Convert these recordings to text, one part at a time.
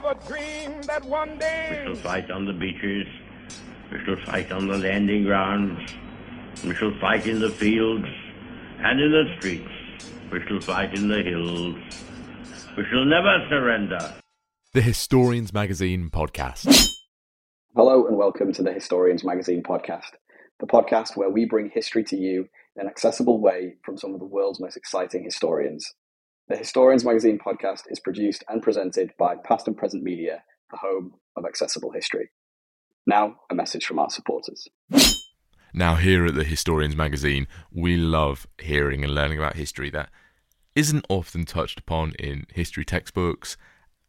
have a dream that one day. We shall fight on the beaches. We shall fight on the landing grounds. We shall fight in the fields and in the streets. We shall fight in the hills. We shall never surrender. The Historians Magazine podcast. Hello and welcome to the Historians Magazine podcast, the podcast where we bring history to you in an accessible way from some of the world's most exciting historians. The Historians Magazine podcast is produced and presented by Past and Present Media, the home of accessible history. Now, a message from our supporters. Now, here at the Historians Magazine, we love hearing and learning about history that isn't often touched upon in history textbooks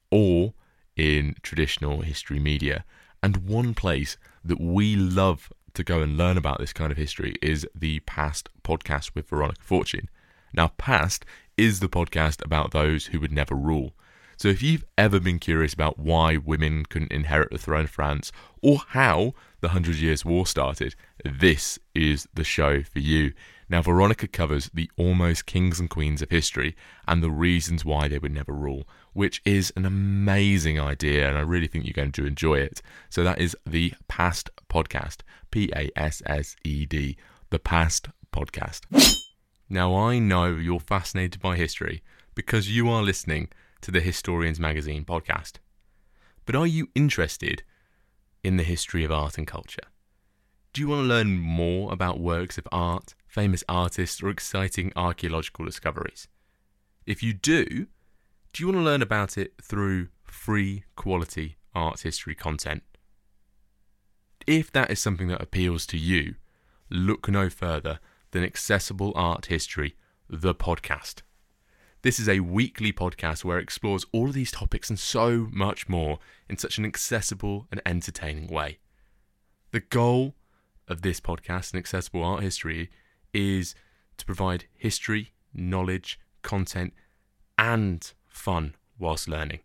or in traditional history media. And one place that we love to go and learn about this kind of history is the Passed podcast with Veronica Fortune. Now, Passed is the podcast about those who would never rule. So if you've ever been curious about why women couldn't inherit the throne of France or how the Hundred Years' War started, this is the show for you. Now, Veronica covers the almost kings and queens of history and the reasons why they would never rule, which is an amazing idea, and I really think you're going to enjoy it. So, that is the Passed Podcast, P A S S E D, the Passed Podcast. Now, I know you're fascinated by history because you are listening to the Historians Magazine podcast. But are you interested in the history of art and culture? Do you want to learn more about works of art, famous artists, or exciting archaeological discoveries? If you do, do you want to learn about it through free quality art history content? If that is something that appeals to you, look no further than Accessible Art History, the podcast. This is a weekly podcast where it explores all of these topics and so much more in such an accessible and entertaining way. The goal of this podcast and accessible art history is to provide history, knowledge, content, and fun whilst learning.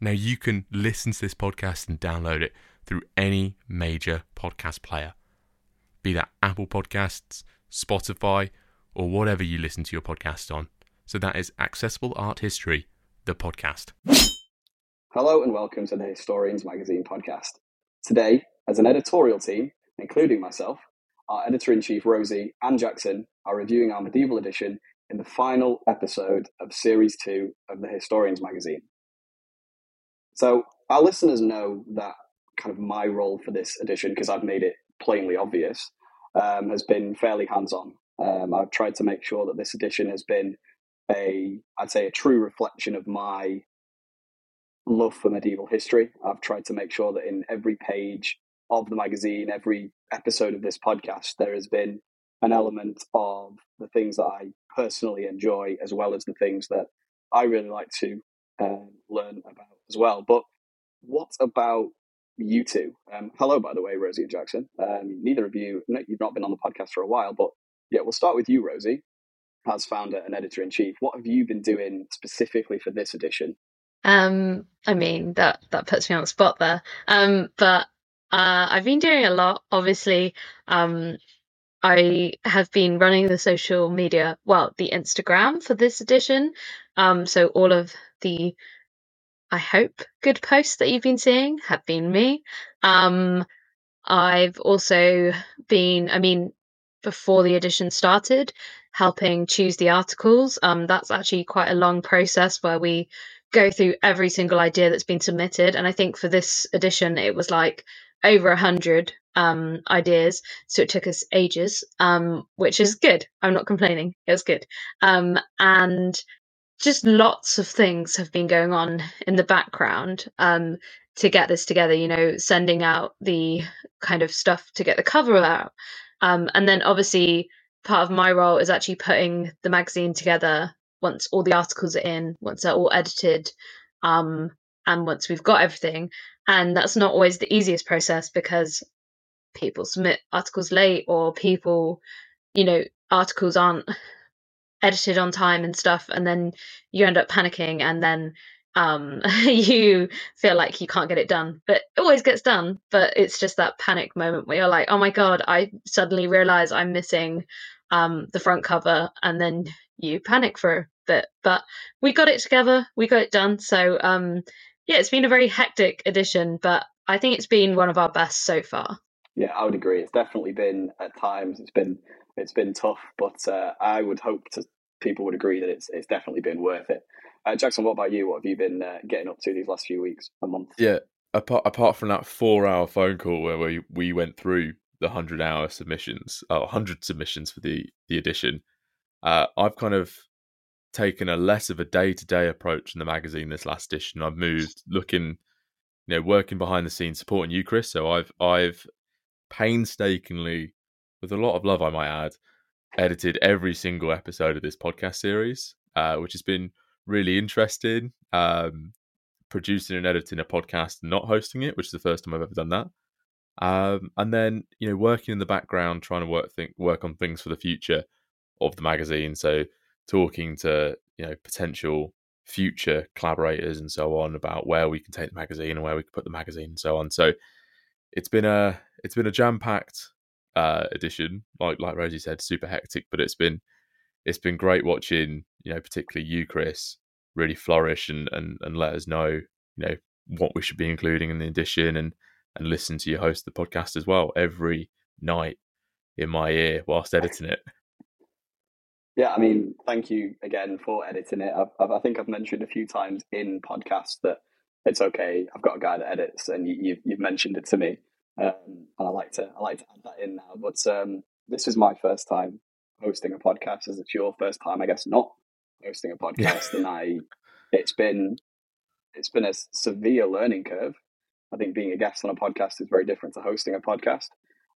Now, you can listen to this podcast and download it through any major podcast player, be that Apple Podcasts, Spotify, or whatever you listen to your podcast on. So that is Accessible Art History, the podcast. Hello and welcome to the Historians Magazine podcast. Today, as an editorial team, including myself, our editor in chief Rosie and Jackson are reviewing our medieval edition in the final episode of series two of the Historians Magazine. So, our listeners know that kind of my role for this edition, because I've made it plainly obvious, um, has been fairly hands on. Um, I've tried to make sure that this edition has been a I'd say a true reflection of my love for medieval history. I've tried to make sure that in every page of the magazine, every episode of this podcast, there has been an element of the things that I personally enjoy, as well as the things that I really like to um, learn about as well. But what about you two? Um, hello, by the way, Rosie and Jackson. Um, neither of you, you've not been on the podcast for a while, but yeah, we'll start with you, Rosie as founder and editor in chief, what have you been doing specifically for this edition? Um, I mean that that puts me on the spot there. Um, but uh, I've been doing a lot. Obviously, um, I have been running the social media, well, the Instagram for this edition. Um, so all of the, I hope, good posts that you've been seeing have been me. Um, I've also been, I mean, before the edition started, helping choose the articles. Um, that's actually quite a long process where we go through every single idea that's been submitted. And I think for this edition, it was like over a hundred um, ideas, so it took us ages, um, which is good. I'm not complaining; it was good. Um, and just lots of things have been going on in the background um, to get this together. You know, sending out the kind of stuff to get the cover out, um, and then obviously part of my role is actually putting the magazine together once all the articles are in, once they're all edited, um, and once we've got everything. And that's not always the easiest process because people submit articles late or people, you know, articles aren't edited on time and stuff, and then you end up panicking and then um, you feel like you can't get it done. But it always gets done. But it's just that panic moment where you're like, oh my God, I suddenly realize I'm missing um, the front cover, and then you panic for a bit. But we got it together, we got it done. So um, yeah, it's been a very hectic edition, but I think it's been one of our best so far. Yeah, I would agree. It's definitely been at times it's been it's been tough, but uh, I would hope to people would agree that it's it's definitely been worth it. Uh, Jackson, what about you? What have you been uh, getting up to these last few weeks, a month? Yeah, apart apart from that four hour phone call where we we went through the hundred hour submissions, uh, hundred submissions for the the edition, uh, I've kind of taken a less of a day to day approach in the magazine this last edition. I've moved looking, you know, working behind the scenes, supporting you, Chris. So I've I've painstakingly, with a lot of love, I might add, edited every single episode of this podcast series, uh, which has been really interesting. Um, producing and editing a podcast and not hosting it, which is the first time I've ever done that. Um, and then you know working in the background, trying to work think work on things for the future of the magazine. So talking to you know potential future collaborators and so on about where we can take the magazine and where we can put the magazine and so on. So it's been a it's been a jam packed uh, edition, like like Rosie said, super hectic, but it's been it's been great watching you know particularly you, Chris, really flourish and and and let us know you know what we should be including in the edition and and listen to you host the podcast as well every night in my ear whilst editing it. Yeah, I mean, thank you again for editing it. I've, I've, i think I've mentioned a few times in podcasts that it's okay. I've got a guy that edits, and you, have you've mentioned it to me, um, and I like to I like to add that in now. But um, this is my first time hosting a podcast, as it's your first time, I guess, not hosting a podcast, and I it's been it's been a severe learning curve. I think being a guest on a podcast is very different to hosting a podcast.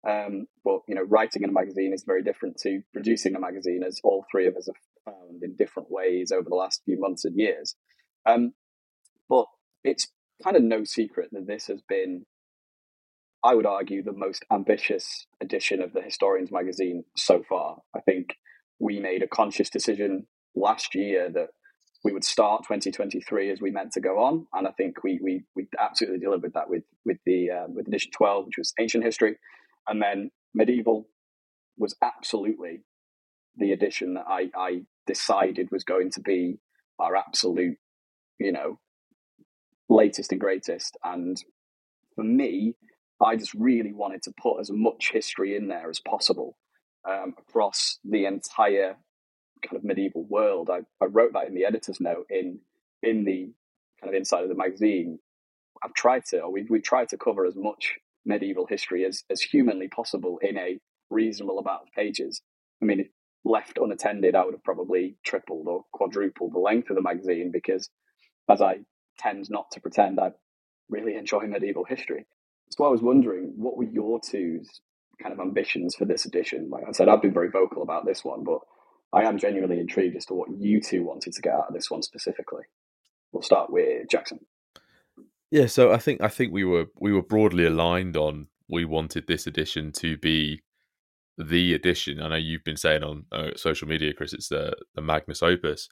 Um, but you know, writing in a magazine is very different to producing a magazine, as all three of us have found in different ways over the last few months and years. Um, but it's kind of no secret that this has been, I would argue, the most ambitious edition of the Historians magazine so far. I think we made a conscious decision last year that we would start 2023 as we meant to go on, and I think we we we absolutely delivered that with with the uh, with edition 12, which was ancient history, and then medieval was absolutely the edition that I I decided was going to be our absolute, you know, latest and greatest. And for me, I just really wanted to put as much history in there as possible um, across the entire kind of medieval world. I, I wrote that in the editor's note in in the kind of inside of the magazine. I've tried to, or we've, we've tried to cover as much medieval history as, as humanly possible in a reasonable amount of pages. I mean, if left unattended, I would have probably tripled or quadrupled the length of the magazine because, as I tend not to pretend, I really enjoy medieval history. So I was wondering, what were your two's kind of ambitions for this edition? Like I said, I've been very vocal about this one, but I am genuinely intrigued as to what you two wanted to get out of this one specifically. We'll start with Jackson. Yeah, so I think I think we were we were broadly aligned on we wanted this edition to be the edition. I know you've been saying on uh, social media, Chris, it's the the Magnus Opus.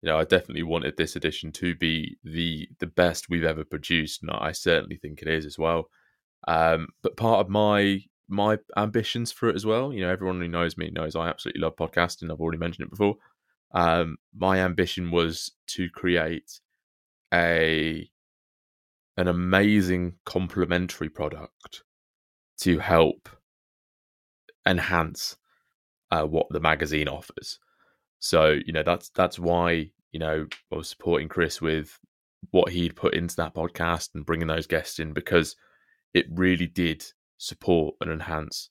You know, I definitely wanted this edition to be the the best we've ever produced, and I certainly think it is as well. Um, but part of my my ambitions for it as well. You know, everyone who knows me knows I absolutely love podcasting. I've already mentioned it before. Um, my ambition was to create a an amazing complementary product to help enhance uh, what the magazine offers. So you know that's that's why you know I was supporting Chris with what he'd put into that podcast and bringing those guests in because it really did support and enhance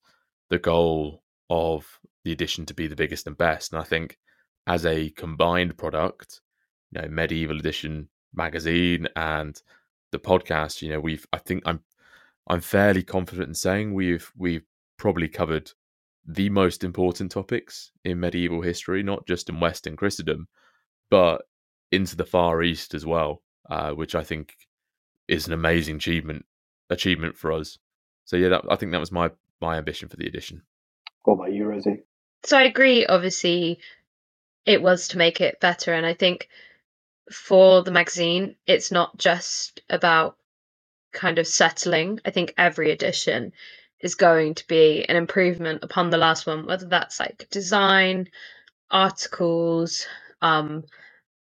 the goal of the edition to be the biggest and best. And I think as a combined product, you know, medieval edition magazine and the podcast, you know, we've I think I'm I'm fairly confident in saying we've we've probably covered the most important topics in medieval history, not just in Western Christendom, but into the Far East as well, uh, which I think is an amazing achievement achievement for us so yeah, that, I think that was my my ambition for the edition. What about you, Rosie? So I agree. Obviously, it was to make it better, and I think for the magazine, it's not just about kind of settling. I think every edition is going to be an improvement upon the last one, whether that's like design, articles, um,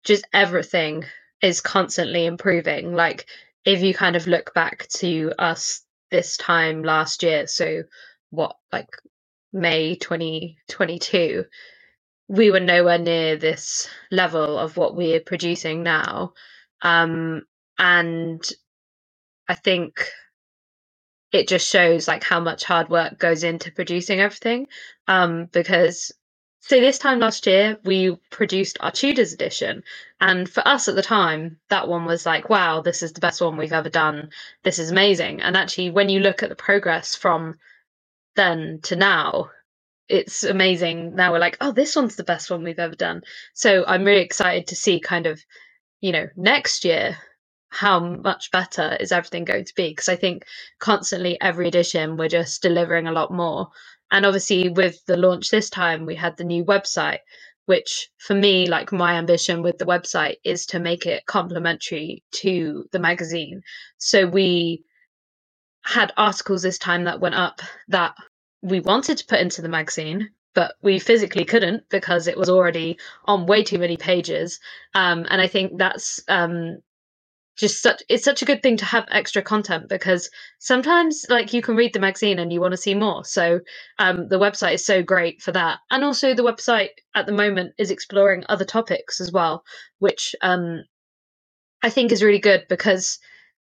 just everything is constantly improving. Like if you kind of look back to us this time last year, so what like May 2022, we were nowhere near this level of what we're producing now. Um, and I think it just shows like how much hard work goes into producing everything. Um, because so this time last year we produced our Tudors edition, and for us at the time, that one was like, wow, this is the best one we've ever done. This is amazing. And actually, when you look at the progress from then to now, it's amazing. Now we're like, oh, this one's the best one we've ever done. So I'm really excited to see kind of, you know, next year how much better is everything going to be because i think constantly every edition we're just delivering a lot more and obviously with the launch this time we had the new website which for me like my ambition with the website is to make it complementary to the magazine. So we had articles this time that went up that we wanted to put into the magazine but we physically couldn't because it was already on way too many pages. Um, and i think that's um, just such it's such a good thing to have extra content because sometimes like you can read the magazine and you want to see more. So um, the website is so great for that. And also the website at the moment is exploring other topics as well which um, i think is really good because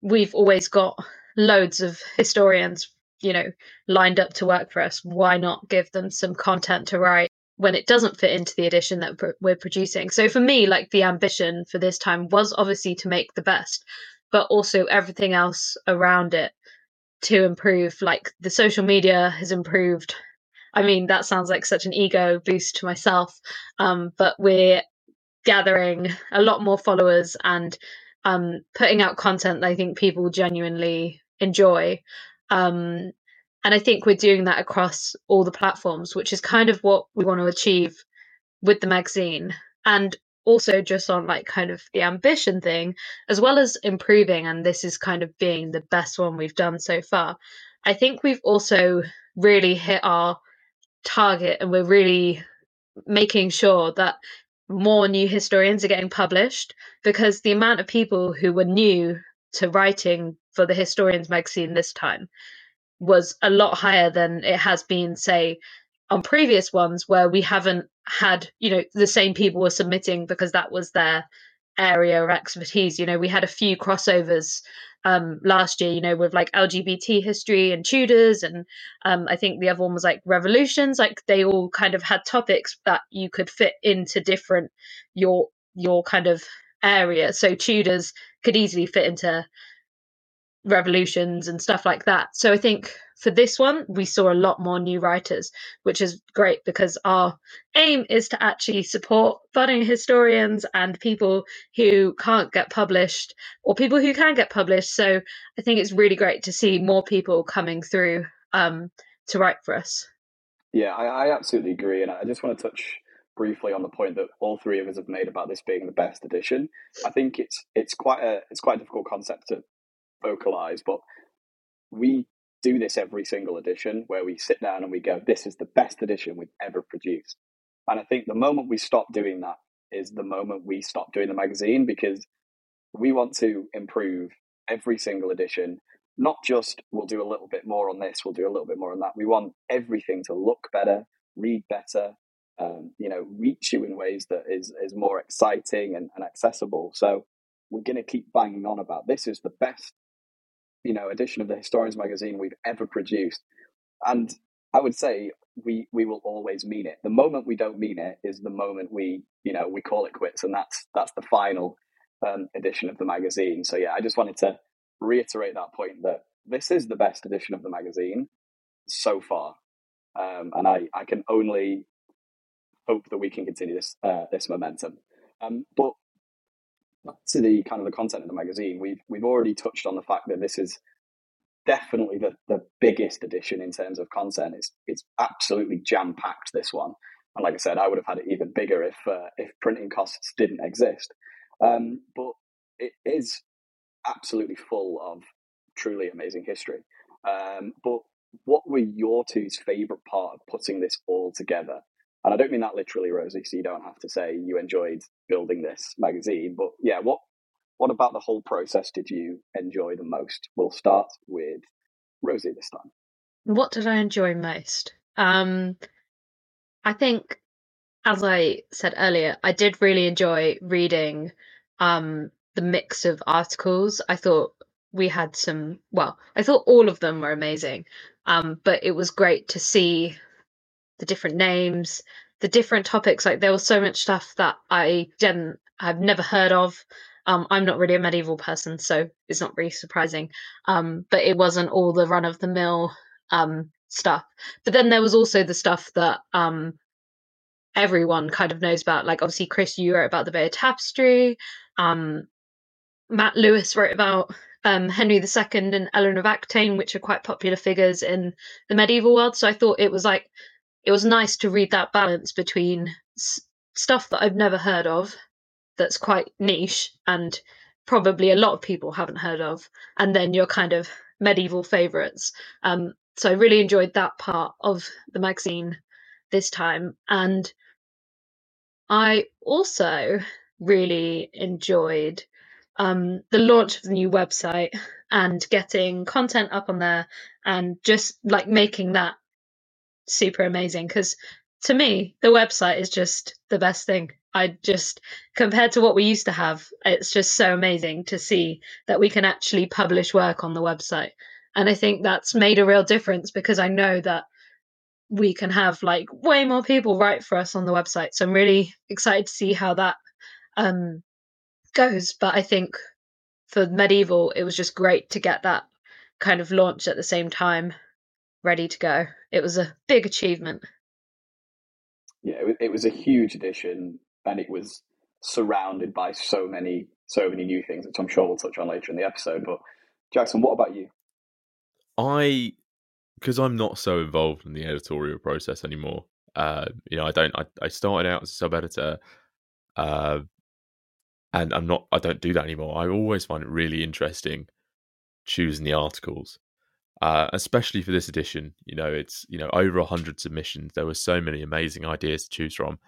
we've always got loads of historians you know lined up to work for us. Why not give them some content to write when it doesn't fit into the edition that we're producing. So for me, like the ambition for this time was obviously to make the best, but also everything else around it to improve. Like the social media has improved. I mean, that sounds like such an ego boost to myself, um, but we're gathering a lot more followers and um, putting out content that I think people genuinely enjoy. Um, and I think we're doing that across all the platforms, which is kind of what we want to achieve with the magazine. And also just on like kind of the ambition thing, as well as improving, and this is kind of being the best one we've done so far. I think we've also really hit our target and we're really making sure that more new historians are getting published because the amount of people who were new to writing for the historians magazine this time was a lot higher than it has been, say, on previous ones where we haven't had, you know, the same people were submitting because that was their area of expertise. You know, we had a few crossovers um, last year, you know, with like LGBT history and Tudors, and um, I think the other one was like revolutions. Like they all kind of had topics that you could fit into different your your kind of area. So Tudors could easily fit into revolutions and stuff like that. So I think for this one, we saw a lot more new writers, which is great because our aim is to actually support budding historians and people who can't get published or people who can get published. So I think it's really great to see more people coming through um, to write for us. Yeah, I, I absolutely agree. And I just want to touch briefly on the point that all three of us have made about this being the best edition. I think it's it's quite a it's quite a difficult concept to vocalize, but we do this every single edition where we sit down and we go, this is the best edition we've ever produced. And I think the moment we stop doing that is the moment we stop doing the magazine because we want to improve every single edition. Not just we'll do a little bit more on this, we'll do a little bit more on that. We want everything to look better, read better, um, you know, reach you in ways that is is more exciting and, and accessible. So we're going to keep banging on about this is the best you know edition of the Historians magazine we've ever produced, and I would say we we will always mean it. The moment we don't mean it is the moment we you know we call it quits, and that's that's the final um, edition of the magazine. So yeah, I just wanted to reiterate that point that this is the best edition of the magazine so far, um, and I I can only hope that we can continue this uh, this momentum. Um, but to the kind of the content of the magazine, we've we've already touched on the fact that this is definitely the, the biggest edition in terms of content. It's it's absolutely jam packed. This one, and like I said, I would have had it even bigger if uh, if printing costs didn't exist. Um, but it is absolutely full of truly amazing history. Um, but what were your two's favorite part of putting this all together? And I don't mean that literally, Rosie, so you don't have to say you enjoyed building this magazine. But yeah, what what about the whole process did you enjoy the most? We'll start with Rosie this time. What did I enjoy most? Um, I think, as I said earlier, I did really enjoy reading um, the mix of articles. I thought we had some, well, I thought all of them were amazing, um, but it was great to see the different names, the different topics. Like there was so much stuff that I didn't, I've never heard of. Um, I'm not really a medieval person, so it's not really surprising. Um, but it wasn't all the run of the mill um, stuff. But then there was also the stuff that um, everyone kind of knows about. Like obviously, Chris, you wrote about the Bayeux Tapestry. Um, Matt Lewis wrote about um, Henry II and Eleanor of Aquitaine, which are quite popular figures in the medieval world. So I thought it was like it was nice to read that balance between s- stuff that I've never heard of that's quite niche and probably a lot of people haven't heard of, and then your kind of medieval favorites. Um, so I really enjoyed that part of the magazine this time, and I also really enjoyed um, the launch of the new website and getting content up on there and just like making that super amazing because to me the website is just the best thing I just, compared to what we used to have, it's just so amazing to see that we can actually publish work on the website. And I think that's made a real difference because I know that we can have like way more people write for us on the website. So I'm really excited to see how that um, goes. But I think for medieval, it was just great to get that kind of launch at the same time, ready to go. It was a big achievement. Yeah, it was a huge addition and it was surrounded by so many so many new things, which I'm sure we'll touch on later in the episode. But Jackson, what about you? I, because I'm not so involved in the editorial process anymore. Uh, you know, I don't. I, I started out as a sub editor, uh, and I'm not. I don't do that anymore. I always find it really interesting choosing the articles, uh, especially for this edition. You know, it's you know over hundred submissions. There were so many amazing ideas to choose from,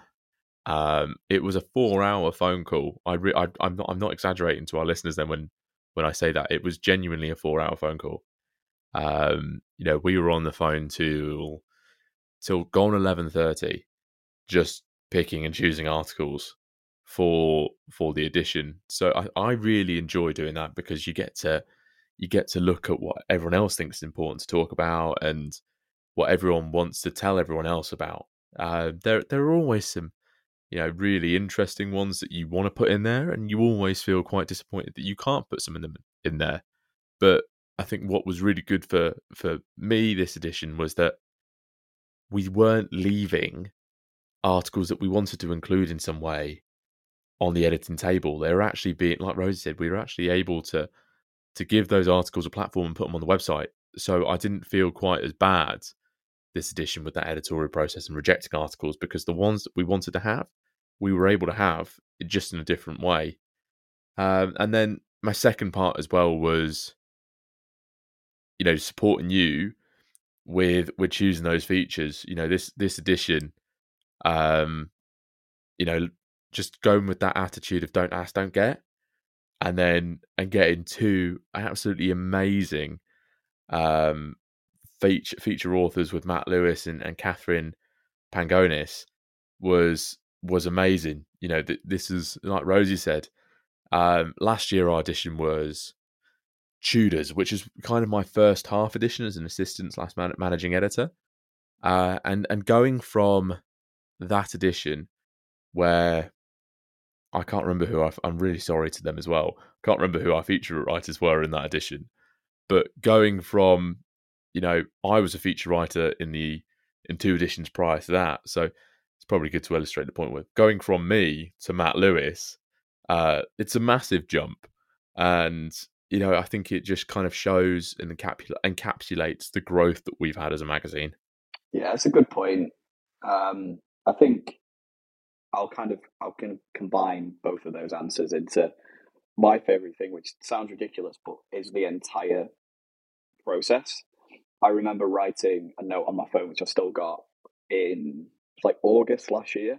um, it was a four-hour phone call. I, re- I I'm not I'm not exaggerating to our listeners then when when I say that it was genuinely a four-hour phone call. Um, you know, we were on the phone till till gone eleven thirty, just picking and choosing articles for for the edition. So I, I really enjoy doing that because you get to you get to look at what everyone else thinks is important to talk about and what everyone wants to tell everyone else about. Uh, there there are always some you know, really interesting ones that you want to put in there, and you always feel quite disappointed that you can't put some of them in there. But I think what was really good for for me this edition was that we weren't leaving articles that we wanted to include in some way on the editing table. They were actually being, like Rosie said, we were actually able to to give those articles a platform and put them on the website. So I didn't feel quite as bad this edition with that editorial process and rejecting articles because the ones that we wanted to have, we were able to have just in a different way. Um, and then my second part as well was, you know, supporting you with with choosing those features. You know, this this edition, um, you know, just going with that attitude of don't ask, don't get, and then and getting two absolutely amazing um feature feature authors with Matt Lewis and, and Katherine Pangonis was was amazing. You know, th- this is like Rosie said. Um, last year, our edition was Tudors, which is kind of my first half edition as an assistant slash man- managing editor, uh, and and going from that edition where I can't remember who I, I'm really sorry to them as well. Can't remember who our feature writers were in that edition, but going from you know, I was a feature writer in the in two editions prior to that, so it's probably good to illustrate the point with going from me to Matt Lewis. Uh, it's a massive jump, and you know, I think it just kind of shows and encapsula- encapsulates the growth that we've had as a magazine. Yeah, it's a good point. Um, I think I'll kind of I'll can combine both of those answers into my favorite thing, which sounds ridiculous, but is the entire process. I remember writing a note on my phone, which I still got in like August last year,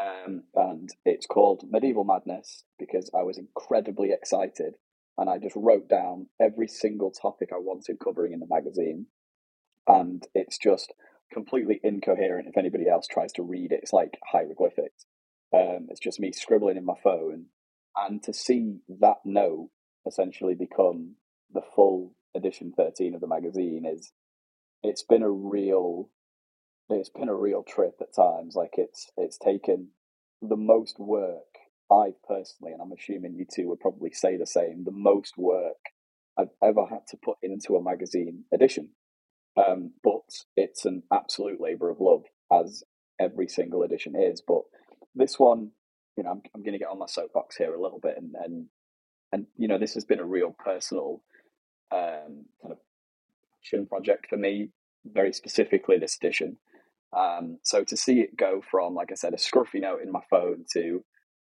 um, and it's called Medieval Madness because I was incredibly excited and I just wrote down every single topic I wanted covering in the magazine, and it's just completely incoherent. If anybody else tries to read it, it's like hieroglyphics. Um, it's just me scribbling in my phone, and to see that note essentially become the full edition 13 of the magazine is it's been a real it's been a real trip at times like it's it's taken the most work i personally and i'm assuming you two would probably say the same the most work i've ever had to put into a magazine edition um, but it's an absolute labor of love as every single edition is but this one you know i'm, I'm going to get on my soapbox here a little bit and and and you know this has been a real personal um, kind of passion project for me, very specifically this edition. Um, so to see it go from, like I said, a scruffy note in my phone to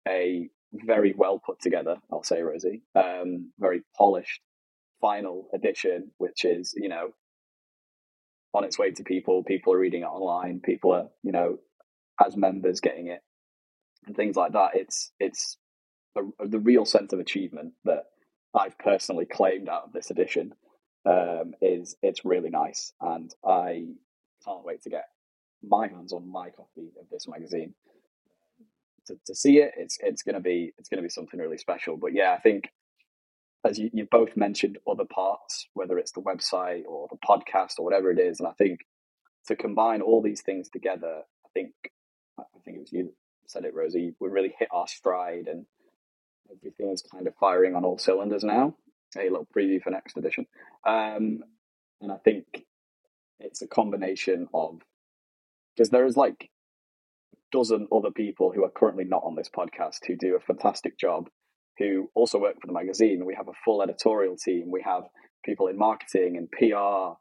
a very well put together, I'll say, Rosie, um, very polished final edition, which is, you know, on its way to people. People are reading it online. People are, you know, as members getting it and things like that. It's it's a, the real sense of achievement that I've personally claimed out of this edition um, is it's really nice, and I can't wait to get my hands on my copy of this magazine to, to see it. It's it's gonna be it's gonna be something really special. But yeah, I think as you, you both mentioned other parts, whether it's the website or the podcast or whatever it is, and I think to combine all these things together, I think I think it was you said it, Rosie. We really hit our stride and everything is kind of firing on all cylinders now. A little preview for next edition. Um, and I think it's a combination of because there is like a dozen other people who are currently not on this podcast who do a fantastic job who also work for the magazine. We have a full editorial team. We have people in marketing and PR.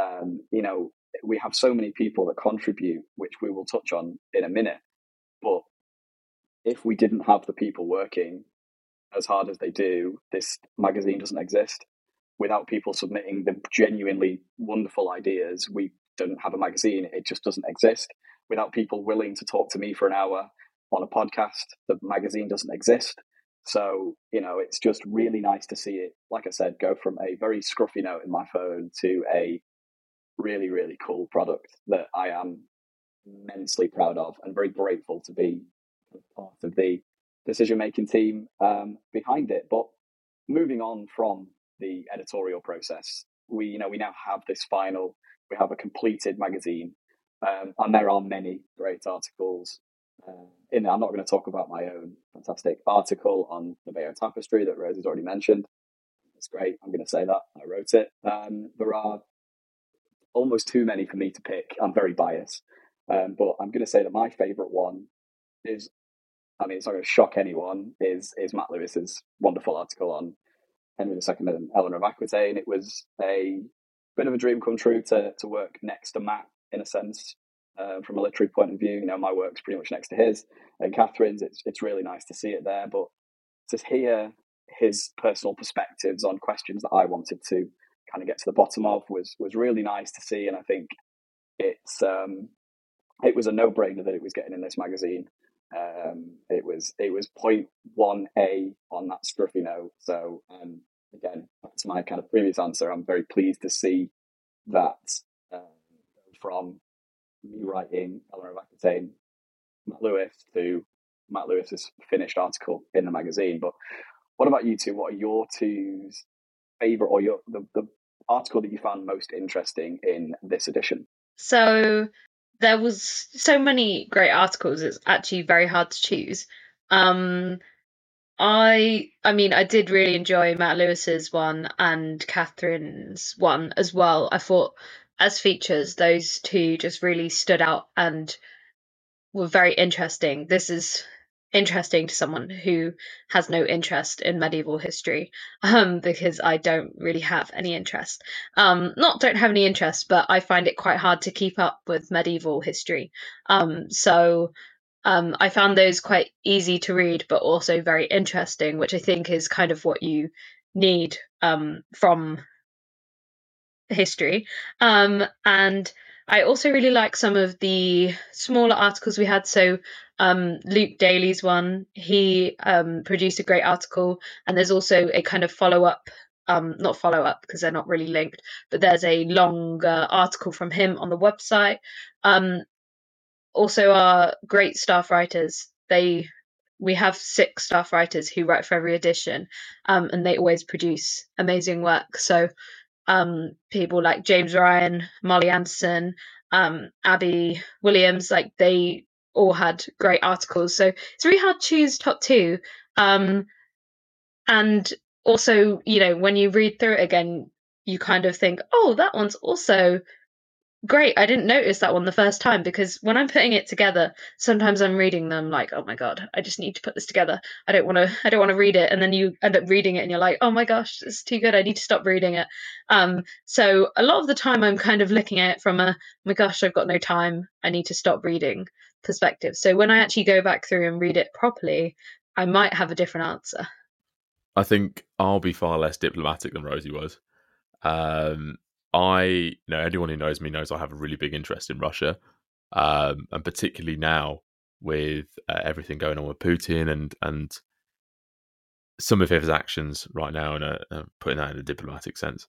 Um, you know, we have so many people that contribute, which we will touch on in a minute. But if we didn't have the people working as hard as they do, this magazine doesn't exist. Without people submitting the genuinely wonderful ideas, we don't have a magazine. It just doesn't exist. Without people willing to talk to me for an hour on a podcast, the magazine doesn't exist. So, you know, it's just really nice to see it, like I said, go from a very scruffy note in my phone to a really, really cool product that I am immensely proud of and very grateful to be part of the decision making team um, behind it. But moving on from the editorial process, we you know we now have this final, we have a completed magazine, um, and there are many great articles. Uh, in. I'm not going to talk about my own fantastic article on the Bayeux Tapestry that Rose has already mentioned. It's great. I'm going to say that I wrote it. Um, there are almost too many for me to pick. I'm very biased, um, but I'm going to say that my favourite one is I mean, it's not going to shock anyone, is is Matt Lewis's wonderful article on Henry II and Eleanor of Aquitaine. It was a bit of a dream come true to to work next to Matt in a sense, uh, from a literary point of view. You know, my work's pretty much next to his, and Katherine's. It's it's really nice to see it there, but to hear his personal perspectives on questions that I wanted to kind of get to the bottom of was was really nice to see, and I think it's um, it was a no brainer that it was getting in this magazine. Um, it was it was point one a on that scruffy note. So um, again, to my kind of previous answer, I'm very pleased to see that um, from me writing Eleanor of Aquitaine, Matt Lewis to Matt Lewis's finished article in the magazine. But what about you two? What are your two's favorite or your the, the article that you found most interesting in this edition? So there was so many great articles. It's actually very hard to choose. Um, I I mean I did really enjoy Matt Lewis's one and Katherine's one as well. I thought as features those two just really stood out and were very interesting. This is interesting to someone who has no interest in medieval history um, because I don't really have any interest. Um, not don't have any interest, but I find it quite hard to keep up with medieval history. Um, so um, I found those quite easy to read, but also very interesting, which I think is kind of what you need um, from history. Um, and I also really like some of the smaller articles we had. So um, Luke Daly's one, he um, produced a great article, and there's also a kind of follow up. Um, not follow up because they're not really linked, but there's a longer article from him on the website. Um, also, our great staff writers, they we have six staff writers who write for every edition, um, and they always produce amazing work. So um, people like James Ryan, Molly Anderson, um, Abby Williams, like they all had great articles. So it's really hard to choose top two. Um, and also, you know, when you read through it again, you kind of think, oh, that one's also great. I didn't notice that one the first time because when I'm putting it together, sometimes I'm reading them like, oh my god, I just need to put this together. I don't want to. I don't want to read it, and then you end up reading it, and you're like, oh my gosh, it's too good. I need to stop reading it. Um, so a lot of the time, I'm kind of looking at it from a, oh my gosh, I've got no time. I need to stop reading perspective. So when I actually go back through and read it properly, I might have a different answer. I think I'll be far less diplomatic than Rosie was. Um, I you know anyone who knows me knows I have a really big interest in Russia, um, and particularly now with uh, everything going on with Putin and and some of his actions right now, and uh, putting that in a diplomatic sense.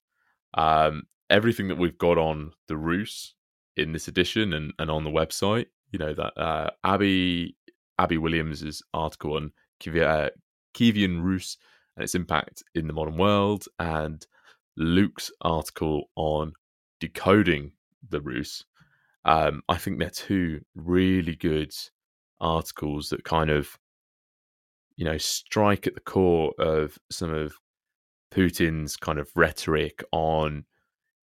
Um, everything that we've got on the Rus in this edition and, and on the website, you know that uh, Abby Abby Williams's article on uh, Kievan Rus and its impact in the modern world, and Luke's article on decoding the Rus. Um, I think they're two really good articles that kind of, you know, strike at the core of some of Putin's kind of rhetoric on,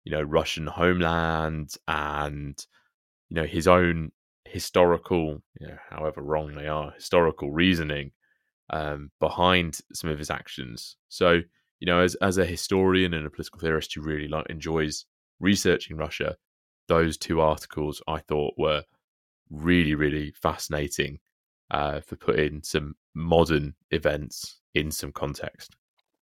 you know, Russian homeland and, you know, his own historical, you know, however wrong they are, historical reasoning um, behind some of his actions. So, you know, as as a historian and a political theorist who really like enjoys researching Russia, those two articles I thought were really really fascinating uh, for putting some modern events in some context.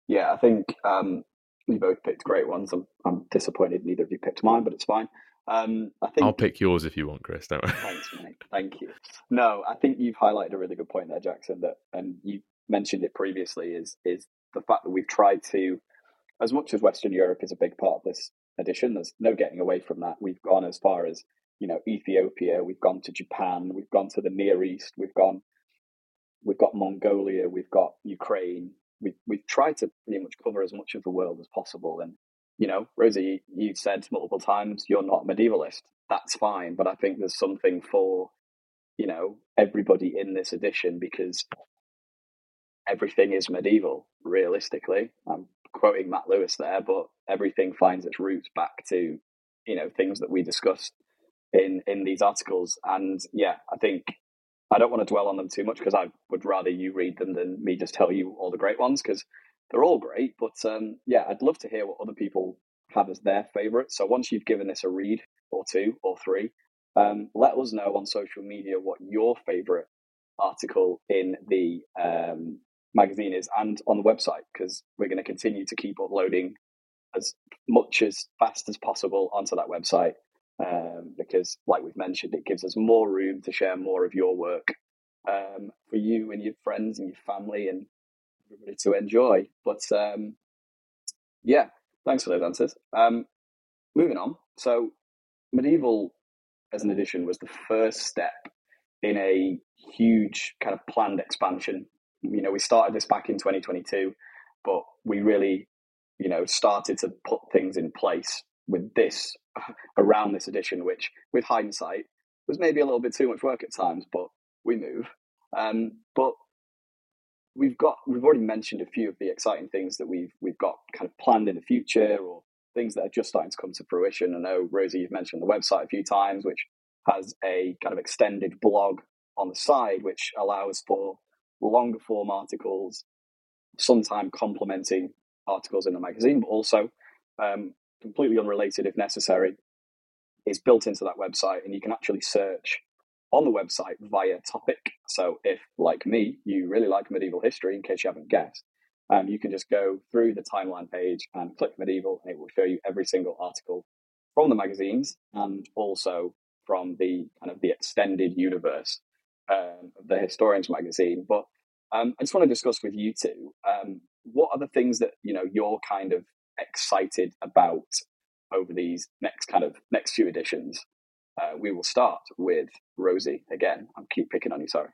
Yeah, I think um, we both picked great ones. I'm, I'm disappointed neither of you picked mine, but it's fine. Um, I think I'll pick yours if you want, Chris. Don't worry. Thanks, mate. Thank you. No, I think you've highlighted a really good point there, Jackson. That and you mentioned it previously is is the fact that we've tried to, as much as Western Europe is a big part of this edition, there's no getting away from that. We've gone as far as, you know, Ethiopia, we've gone to Japan, we've gone to the Near East, we've gone, we've got Mongolia, we've got Ukraine. We've, we've tried to pretty much cover as much of the world as possible. And, you know, Rosie, you've said multiple times you're not a medievalist. That's fine. But I think there's something for, you know, everybody in this edition because everything is medieval, realistically. I'm quoting Matt Lewis there, but everything finds its roots back to, you know, things that we discussed in in these articles. And yeah, I think I don't want to dwell on them too much because I would rather you read them than me just tell you all the great ones because they're all great. But um, yeah, I'd love to hear what other people have as their favorite. So once you've given this a read or two or three, um, let us know on social media what your favorite article in the um, magazine is and on the website because we're going to continue to keep uploading as much as fast as possible onto that website um, because, like we've mentioned, it gives us more room to share more of your work um, for you and your friends and your family and everybody to enjoy. But um, yeah, thanks for those answers. Um, moving on. So, medieval as an edition was the first step in a huge kind of planned expansion you know, we started this back in 2022, but we really, you know, started to put things in place with this around this edition, which with hindsight was maybe a little bit too much work at times, but we move. Um, but we've got we've already mentioned a few of the exciting things that we've we've got kind of planned in the future or things that are just starting to come to fruition. I know Rosie, you've mentioned the website a few times, which has a kind of extended blog on the side, which allows for longer form articles, sometimes complementing articles in the magazine, but also um, completely unrelated if necessary, is built into that website. And you can actually search on the website via topic. So if, like me, you really like medieval history, in case you haven't guessed, um, you can just go through the timeline page and click medieval, and it will show you every single article from the magazines and also from the kind of the extended universe um, of the Historians magazine. But um, I just want to discuss with you two um, what are the things that you know you're kind of excited about over these next kind of next few editions. Uh, we will start with Rosie again. I'm keep picking on you. Sorry.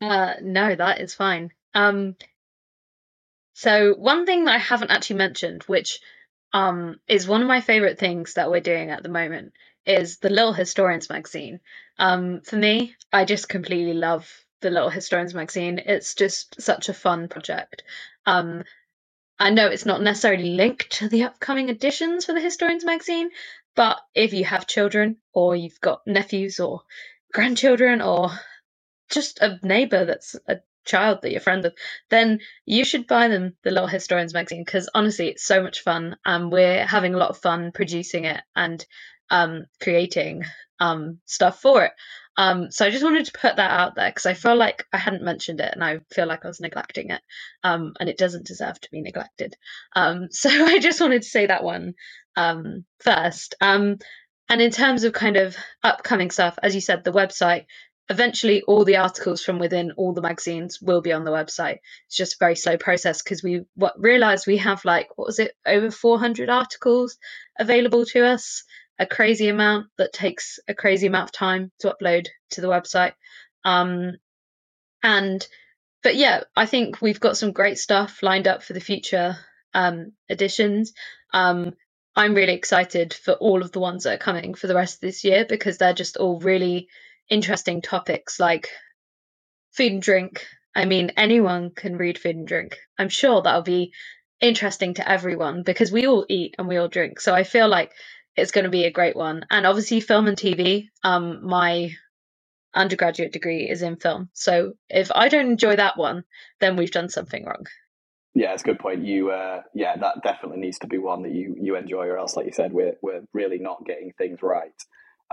Uh, no, that is fine. Um, so one thing that I haven't actually mentioned, which um is one of my favorite things that we're doing at the moment, is the Little Historians magazine. Um, for me, I just completely love the Little Historians magazine. It's just such a fun project. Um, I know it's not necessarily linked to the upcoming editions for the Historians magazine, but if you have children or you've got nephews or grandchildren or just a neighbor that's a child that you're friends with, then you should buy them the Little Historians magazine because honestly, it's so much fun and we're having a lot of fun producing it and um, creating um, stuff for it. Um, so I just wanted to put that out there because I feel like I hadn't mentioned it and I feel like I was neglecting it. Um, and it doesn't deserve to be neglected. Um, so I just wanted to say that one um, first. Um, and in terms of kind of upcoming stuff, as you said, the website, eventually all the articles from within all the magazines will be on the website. It's just a very slow process because we what realized we have like, what was it, over 400 articles available to us a crazy amount that takes a crazy amount of time to upload to the website. Um, and but yeah, I think we've got some great stuff lined up for the future um, editions. Um, I'm really excited for all of the ones that are coming for the rest of this year because they're just all really interesting topics like food and drink. I mean, anyone can read food and drink. I'm sure that'll be interesting to everyone because we all eat and we all drink. So I feel like it's going to be a great one. And obviously, film and TV. Um, my undergraduate degree is in film, so if I don't enjoy that one, then we've done something wrong. Yeah, it's a good point. You, uh, yeah, that definitely needs to be one that you you enjoy, or else, like you said, we're we're really not getting things right.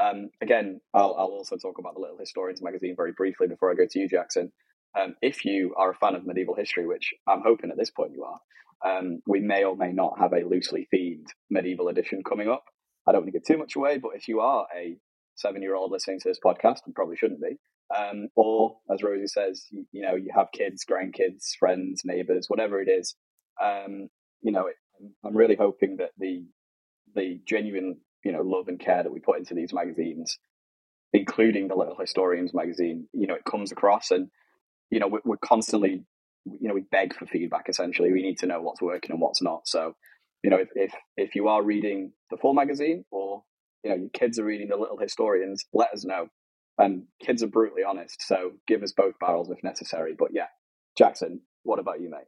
Um, again, I'll, I'll also talk about the Little Historians magazine very briefly before I go to you, Jackson. Um, if you are a fan of medieval history, which I'm hoping at this point you are, um, we may or may not have a loosely themed medieval edition coming up. I don't want to give too much away, but if you are a seven year old listening to this podcast, and probably shouldn't be, um, or as Rosie says, you, you, know, you have kids, grandkids, friends, neighbors, whatever it is, um, you know, it, I'm really hoping that the the genuine, you know, love and care that we put into these magazines, including the Little Historians magazine, you know, it comes across, and you know, we're, we're constantly, you know, we beg for feedback. Essentially, we need to know what's working and what's not. So you know, if, if, if you are reading the full magazine or, you know, your kids are reading the little historians, let us know. And kids are brutally honest, so give us both barrels if necessary. But yeah, Jackson, what about you, mate?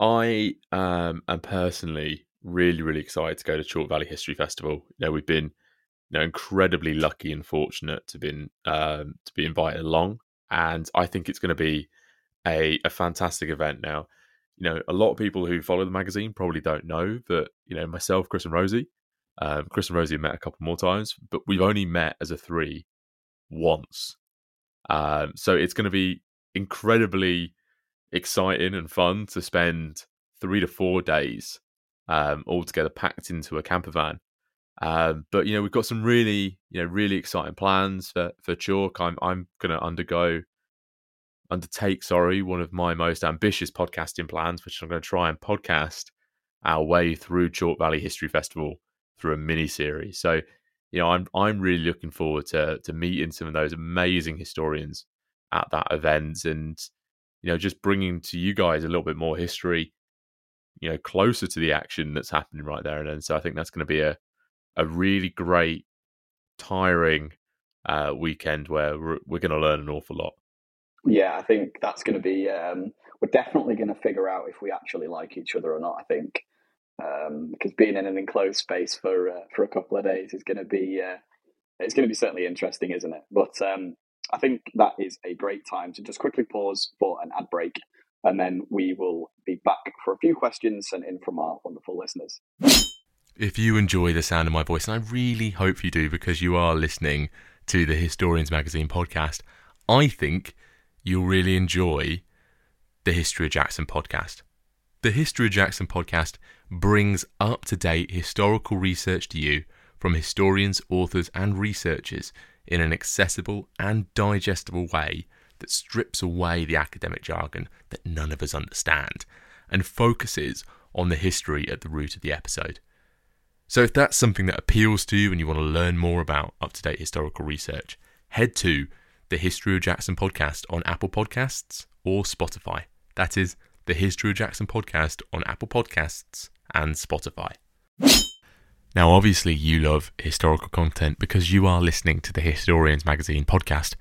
I um, am personally really, really excited to go to Chalk Valley History Festival. You know, we've been you know incredibly lucky and fortunate to been um, to be invited along, and I think it's going to be a, a fantastic event. Now, you know, a lot of people who follow the magazine probably don't know that, you know, myself, Chris and Rosie, um, Chris and Rosie have met a couple more times, but we've only met as a three once. Um, so it's going to be incredibly exciting and fun to spend three to four days um, all together packed into a camper van. Um, but you know we've got some really you know really exciting plans for for Chalk. I'm I'm going to undergo undertake, sorry, one of my most ambitious podcasting plans, which I'm going to try and podcast our way through Chalk Valley History Festival through a mini series. So, you know, I'm I'm really looking forward to to meeting some of those amazing historians at that event, and you know, just bringing to you guys a little bit more history, you know, closer to the action that's happening right there and then. So, I think that's going to be a a really great, tiring uh, weekend where we're, we're going to learn an awful lot. Yeah, I think that's going to be. Um, we're definitely going to figure out if we actually like each other or not. I think um, because being in an enclosed space for uh, for a couple of days is going to be uh, it's going to be certainly interesting, isn't it? But um, I think that is a great time to just quickly pause for an ad break, and then we will be back for a few questions sent in from our wonderful listeners. If you enjoy the sound of my voice, and I really hope you do because you are listening to the Historians Magazine podcast, I think you'll really enjoy the History of Jackson podcast. The History of Jackson podcast brings up to date historical research to you from historians, authors, and researchers in an accessible and digestible way that strips away the academic jargon that none of us understand and focuses on the history at the root of the episode. So, if that's something that appeals to you and you want to learn more about up to date historical research, head to the History of Jackson podcast on Apple Podcasts or Spotify. That is the History of Jackson podcast on Apple Podcasts and Spotify. Now, obviously, you love historical content because you are listening to the Historians Magazine podcast.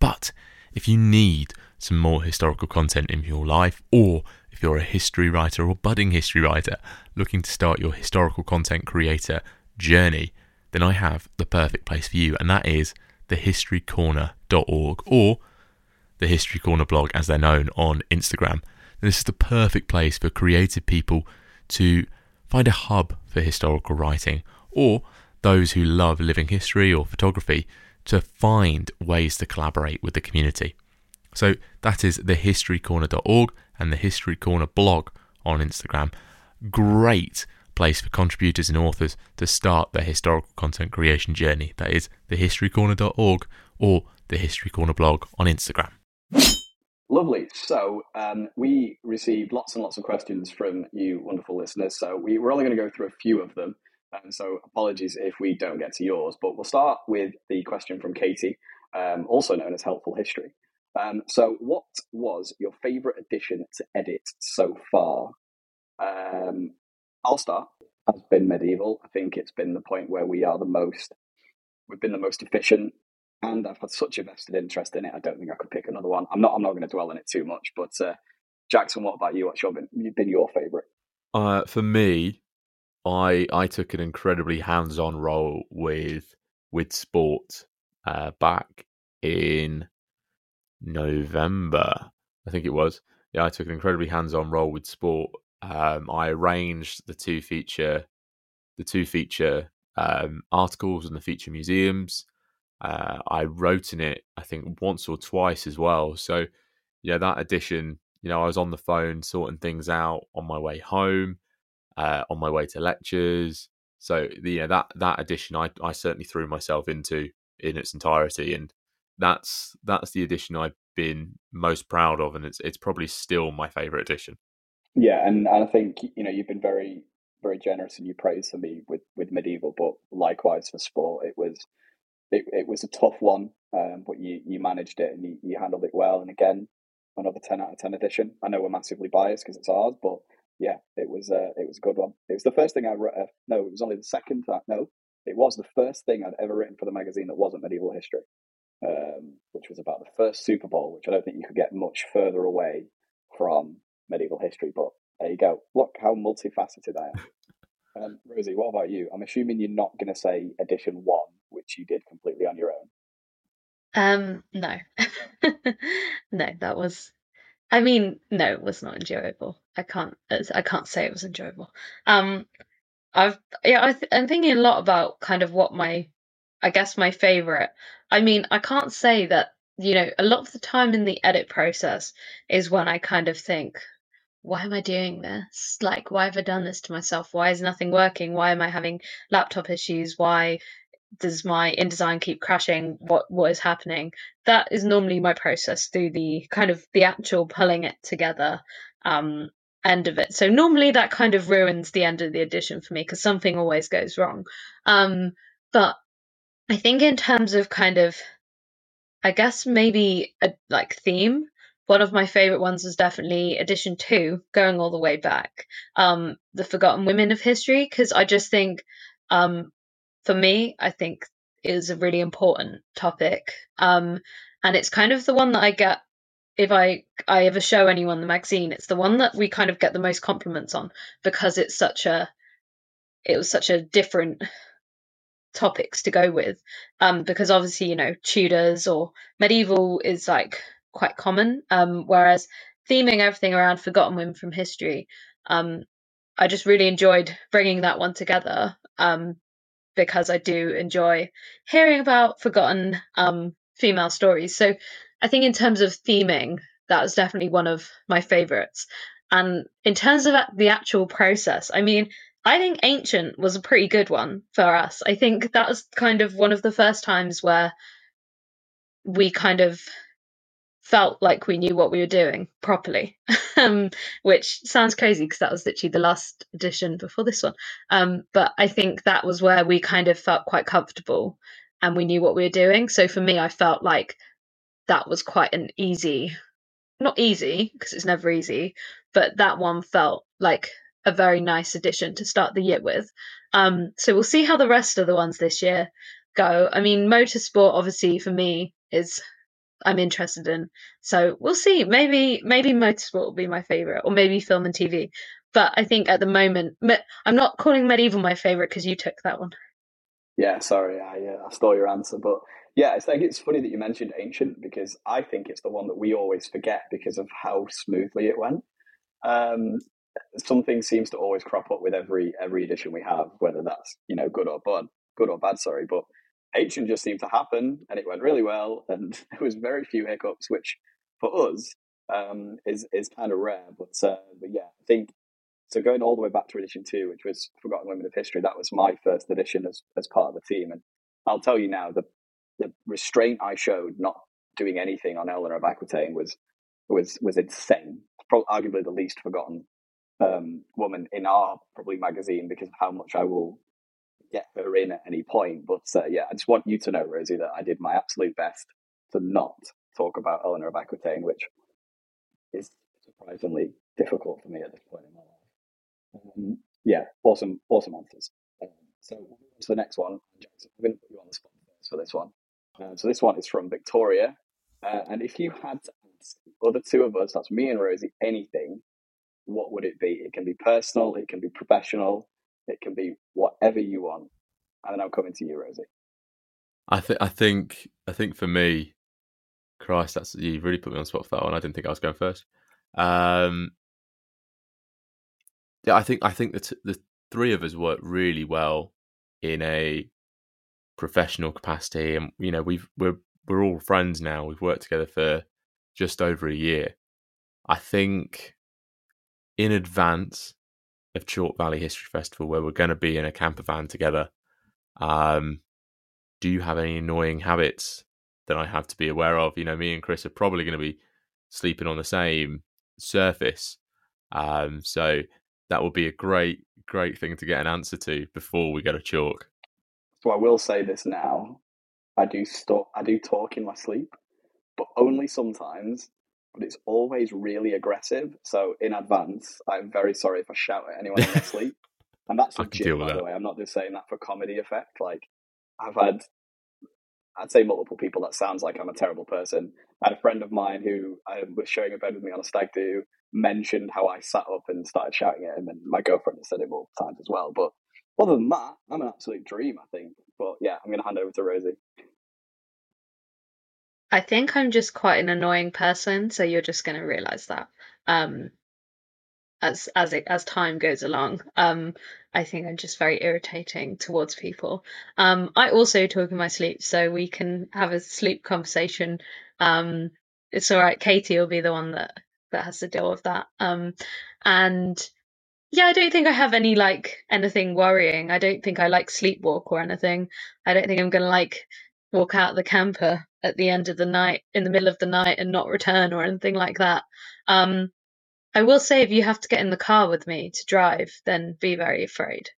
But if you need some more historical content in your life, or if you're a history writer or budding history writer looking to start your historical content creator journey, then I have the perfect place for you, and that is thehistorycorner.org or the History Corner blog, as they're known on Instagram. And this is the perfect place for creative people to find a hub for historical writing, or those who love living history or photography to find ways to collaborate with the community. So that is thehistorycorner.org and the History Corner blog on Instagram. Great place for contributors and authors to start their historical content creation journey. That is thehistorycorner.org or the History Corner blog on Instagram. Lovely. So um, we received lots and lots of questions from you wonderful listeners. So we, we're only going to go through a few of them. Um, so apologies if we don't get to yours, but we'll start with the question from Katie, um, also known as Helpful History. Um, so, what was your favourite addition to edit so far? Um, I'll start. Has been medieval. I think it's been the point where we are the most, we've been the most efficient and I've had such a vested interest in it. I don't think I could pick another one. I'm not. I'm not going to dwell on it too much. But uh, Jackson, what about you? What's your been, been your favourite? Uh, for me, I I took an incredibly hands-on role with with sport uh, back in November, I think it was. Yeah, I took an incredibly hands-on role with sport. Um, I arranged the two feature the two feature um, articles and the feature museums. Uh, I wrote in it, I think, once or twice as well. So, yeah, that edition, you know, I was on the phone sorting things out on my way home, uh, on my way to lectures. So, the, yeah, that that edition, I I certainly threw myself into in its entirety, and that's that's the edition I've been most proud of, and it's it's probably still my favorite edition. Yeah, and, and I think you know you've been very very generous in your praise for me with with medieval, but likewise for sport, it was it, it was a tough one, um, but you, you managed it and you, you handled it well. And again, another ten out of ten edition. I know we're massively biased because it's ours, but yeah, it was uh, it was a good one. It was the first thing I wrote. Uh, no, it was only the second time. No, it was the first thing I'd ever written for the magazine that wasn't medieval history, um, which was about the first Super Bowl, which I don't think you could get much further away from medieval history. But there you go. Look how multifaceted I am. Um, Rosie, what about you? I'm assuming you're not going to say edition one which you did completely on your own? Um, no, no, that was. I mean, no, it was not enjoyable. I can't. I can't say it was enjoyable. Um, I've yeah, I th- I'm thinking a lot about kind of what my, I guess my favorite. I mean, I can't say that you know a lot of the time in the edit process is when I kind of think, why am I doing this? Like, why have I done this to myself? Why is nothing working? Why am I having laptop issues? Why does my InDesign keep crashing? What what is happening? That is normally my process through the kind of the actual pulling it together um, end of it. So normally that kind of ruins the end of the edition for me because something always goes wrong. Um, but I think in terms of kind of, I guess maybe a like theme. One of my favorite ones is definitely edition two, going all the way back, um, the Forgotten Women of History, because I just think um, for me, I think is a really important topic. Um, and it's kind of the one that I get if I I ever show anyone the magazine. It's the one that we kind of get the most compliments on because it's such a it was such a different topics to go with. Um, because obviously, you know, Tudors or medieval is like quite common. Um, whereas theming everything around forgotten women from history, um, I just really enjoyed bringing that one together. Um, because I do enjoy hearing about forgotten um, female stories. So I think in terms of theming, that was definitely one of my favorites. And in terms of the actual process, I mean, I think Ancient was a pretty good one for us. I think that was kind of one of the first times where we kind of felt like we knew what we were doing properly, um, which sounds crazy because that was literally the last edition before this one. Um, but I think that was where we kind of felt quite comfortable and we knew what we were doing. So for me, I felt like that was quite an easy, not easy because it's never easy, but that one felt like a very nice addition to start the year with. Um, so we'll see how the rest of the ones this year go. I mean, motorsport obviously for me is I'm interested in. So we'll see. Maybe maybe motorsport will be my favorite, or maybe film and TV. But I think at the moment, I'm not calling medieval my favorite because you took that one. Yeah, sorry, I uh, I stole your answer, but yeah, it's like it's funny that you mentioned ancient because I think it's the one that we always forget because of how smoothly it went. Um, something seems to always crop up with every every edition we have, whether that's you know good or bad, good or bad. Sorry, but ancient just seemed to happen, and it went really well, and there was very few hiccups, which for us um, is is kind of rare. But uh, but yeah, I think so. Going all the way back to edition two, which was Forgotten Women of History, that was my first edition as as part of the team, and I'll tell you now the the restraint I showed not doing anything on Eleanor of Aquitaine was was was insane. Probably arguably the least forgotten um, woman in our probably magazine because of how much I will get her in at any point. But uh, yeah, I just want you to know, Rosie, that I did my absolute best to not talk about Eleanor of Aquitaine, which is surprisingly difficult for me at this point in my life. Um, yeah, awesome, awesome answers. Um, so we'll to the next one. Jackson, I'm going to put you on the spot for this one. Um, so this one is from Victoria. Uh, and if you had to ask the other two of us, that's me and Rosie, anything, what would it be? It can be personal, it can be professional, it can be whatever you want. And then I'm coming to you, Rosie. I think I think I think for me, Christ, that's you really put me on spot for that one. I didn't think I was going first. Um, yeah, I think I think the t- the three of us work really well in a professional capacity, and you know we've we're we're all friends now. We've worked together for just over a year. I think in advance of Chalk Valley History Festival, where we're going to be in a camper van together, um, do you have any annoying habits that I have to be aware of? You know, me and Chris are probably going to be sleeping on the same surface, um, so that would be a great, great thing to get an answer to before we go to Chalk. So I will say this now: I do stop. I do talk in my sleep, but only sometimes but it's always really aggressive. So in advance, I'm very sorry if I shout at anyone in sleep. And that's legit, by the way. I'm not just saying that for comedy effect. Like I've had, I'd say multiple people. That sounds like I'm a terrible person. I had a friend of mine who um, was sharing a bed with me on a stag do mentioned how I sat up and started shouting at him, and my girlfriend has said it multiple times as well. But other than that, I'm an absolute dream, I think. But yeah, I'm going to hand over to Rosie. I think I'm just quite an annoying person, so you're just going to realize that um, as as it as time goes along. Um, I think I'm just very irritating towards people. Um, I also talk in my sleep, so we can have a sleep conversation. Um, it's all right. Katie will be the one that that has to deal with that. Um, and yeah, I don't think I have any like anything worrying. I don't think I like sleepwalk or anything. I don't think I'm gonna like walk out the camper at the end of the night, in the middle of the night, and not return or anything like that. Um, I will say, if you have to get in the car with me to drive, then be very afraid.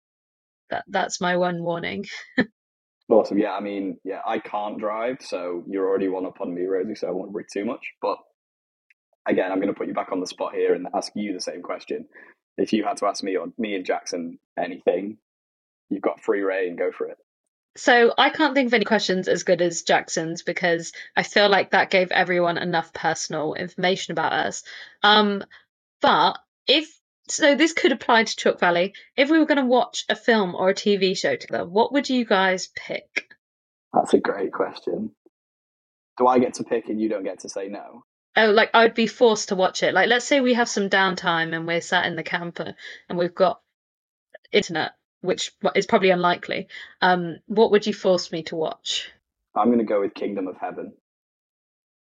That that's my one warning. awesome. Yeah, I mean, yeah, I can't drive, so you're already one up on me, Rosie. So I won't worry too much. But again, I'm going to put you back on the spot here and ask you the same question. If you had to ask me or me and Jackson anything, you've got free reign. Go for it. So I can't think of any questions as good as Jackson's because I feel like that gave everyone enough personal information about us. Um, but if so, this could apply to Chalk Valley. If we were going to watch a film or a TV show together, what would you guys pick? That's a great question. Do I get to pick and you don't get to say no? Oh, like I would be forced to watch it. Like, let's say we have some downtime and we're sat in the camper and we've got internet which is probably unlikely. Um, what would you force me to watch? I'm going to go with Kingdom of Heaven.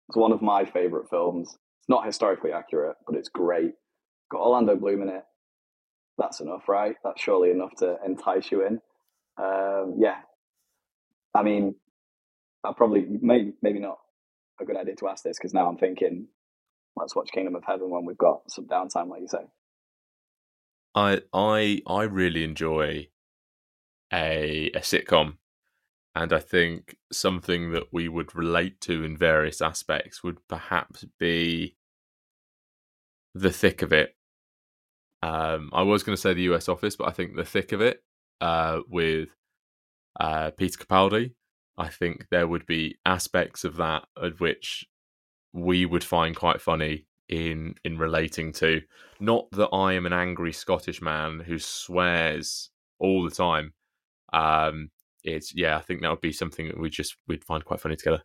It's one of my favorite films. It's not historically accurate, but it's great. got Orlando Bloom in it. That's enough, right? That's surely enough to entice you in. Um, yeah, I mean, I probably maybe maybe not a good idea to ask this because now I'm thinking, let's watch Kingdom of Heaven when we've got some downtime, like you say. I I I really enjoy a a sitcom, and I think something that we would relate to in various aspects would perhaps be the thick of it. Um, I was going to say the U.S. Office, but I think the thick of it uh, with uh, Peter Capaldi. I think there would be aspects of that of which we would find quite funny in in relating to. Not that I am an angry Scottish man who swears all the time. Um, it's yeah, I think that would be something that we just we'd find quite funny together.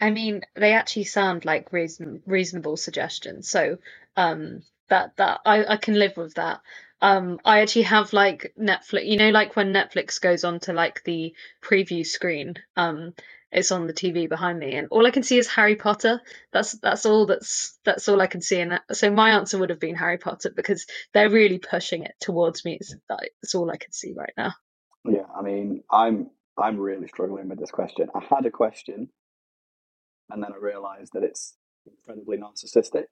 I mean, they actually sound like reason, reasonable suggestions. So um, that that I, I can live with that. Um, I actually have like Netflix, you know, like when Netflix goes on to like the preview screen, um, it's on the TV behind me, and all I can see is Harry Potter. That's that's all that's that's all I can see. And so my answer would have been Harry Potter because they're really pushing it towards me. It's, that's all I can see right now. Yeah, I mean, I'm I'm really struggling with this question. I had a question, and then I realised that it's incredibly narcissistic.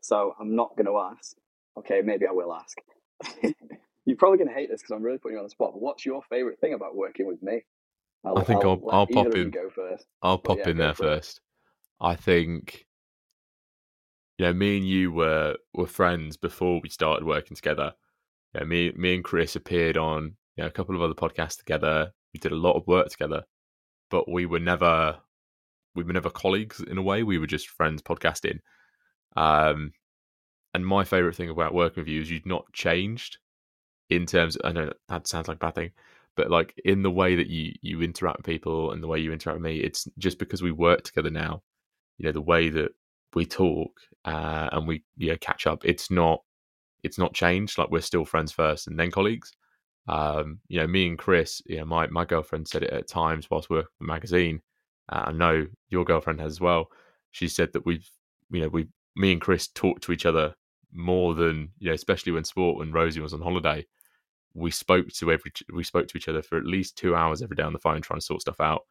So I'm not going to ask. Okay, maybe I will ask. You're probably going to hate this because I'm really putting you on the spot. But what's your favorite thing about working with me? I'll, I think I'll, I'll, I'll pop in. Go first. I'll pop yeah, in there first. I think, you know, me and you were were friends before we started working together. You know, me me and Chris appeared on you know, a couple of other podcasts together. We did a lot of work together, but we were never we were never colleagues in a way. We were just friends podcasting. Um, and my favorite thing about working with you is you've not changed in terms. Of, I know that sounds like a bad thing, but like in the way that you you interact with people and the way you interact with me, it's just because we work together now. You know the way that we talk uh, and we know, catch up. It's not it's not changed. Like we're still friends first and then colleagues. Um, you know, me and Chris. You know, my my girlfriend said it at times whilst working the magazine. Uh, I know your girlfriend has as well. She said that we've you know we me and Chris talked to each other more than you know, especially when sport when Rosie was on holiday. We spoke to every we spoke to each other for at least two hours every day on the phone trying to sort stuff out.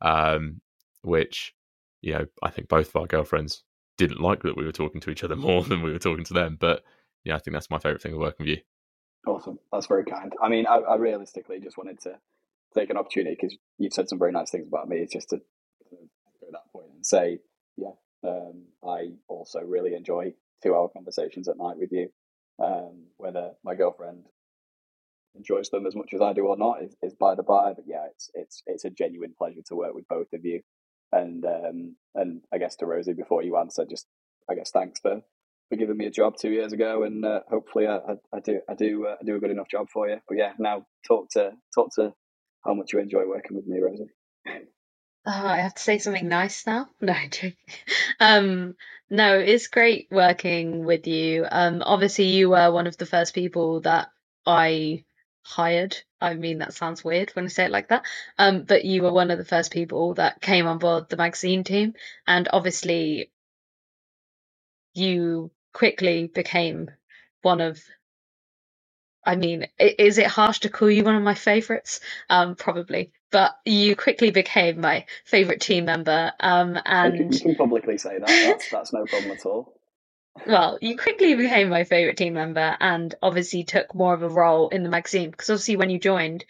Um, which you know, I think both of our girlfriends didn't like that we were talking to each other more than we were talking to them. But yeah, I think that's my favorite thing of working with you. Awesome, that's very kind. I mean, I, I realistically just wanted to take an opportunity because you've said some very nice things about me. It's just to to that point and say, yeah, um, I also really enjoy two hour conversations at night with you. Um, whether my girlfriend enjoys them as much as I do or not is, is by the by. But yeah, it's it's it's a genuine pleasure to work with both of you. And um, and I guess to Rosie, before you answer, just I guess thanks for, for giving me a job two years ago, and uh, hopefully I, I, I, do I do uh, I do a good enough job for you. But yeah, now talk to talk to how much you enjoy working with me, Rosie. Oh, I have to say something nice now. No, um, no, it's great working with you. Um, obviously, you were one of the first people that I hired. I mean, that sounds weird when I say it like that. Um, but you were one of the first people that came on board the magazine team, and obviously, you quickly became one of I mean, is it harsh to call you one of my favorites? Um, probably, but you quickly became my favorite team member. Um, and you can, you can publicly say that. That's that's no problem at all. Well, you quickly became my favorite team member, and obviously took more of a role in the magazine because obviously when you joined,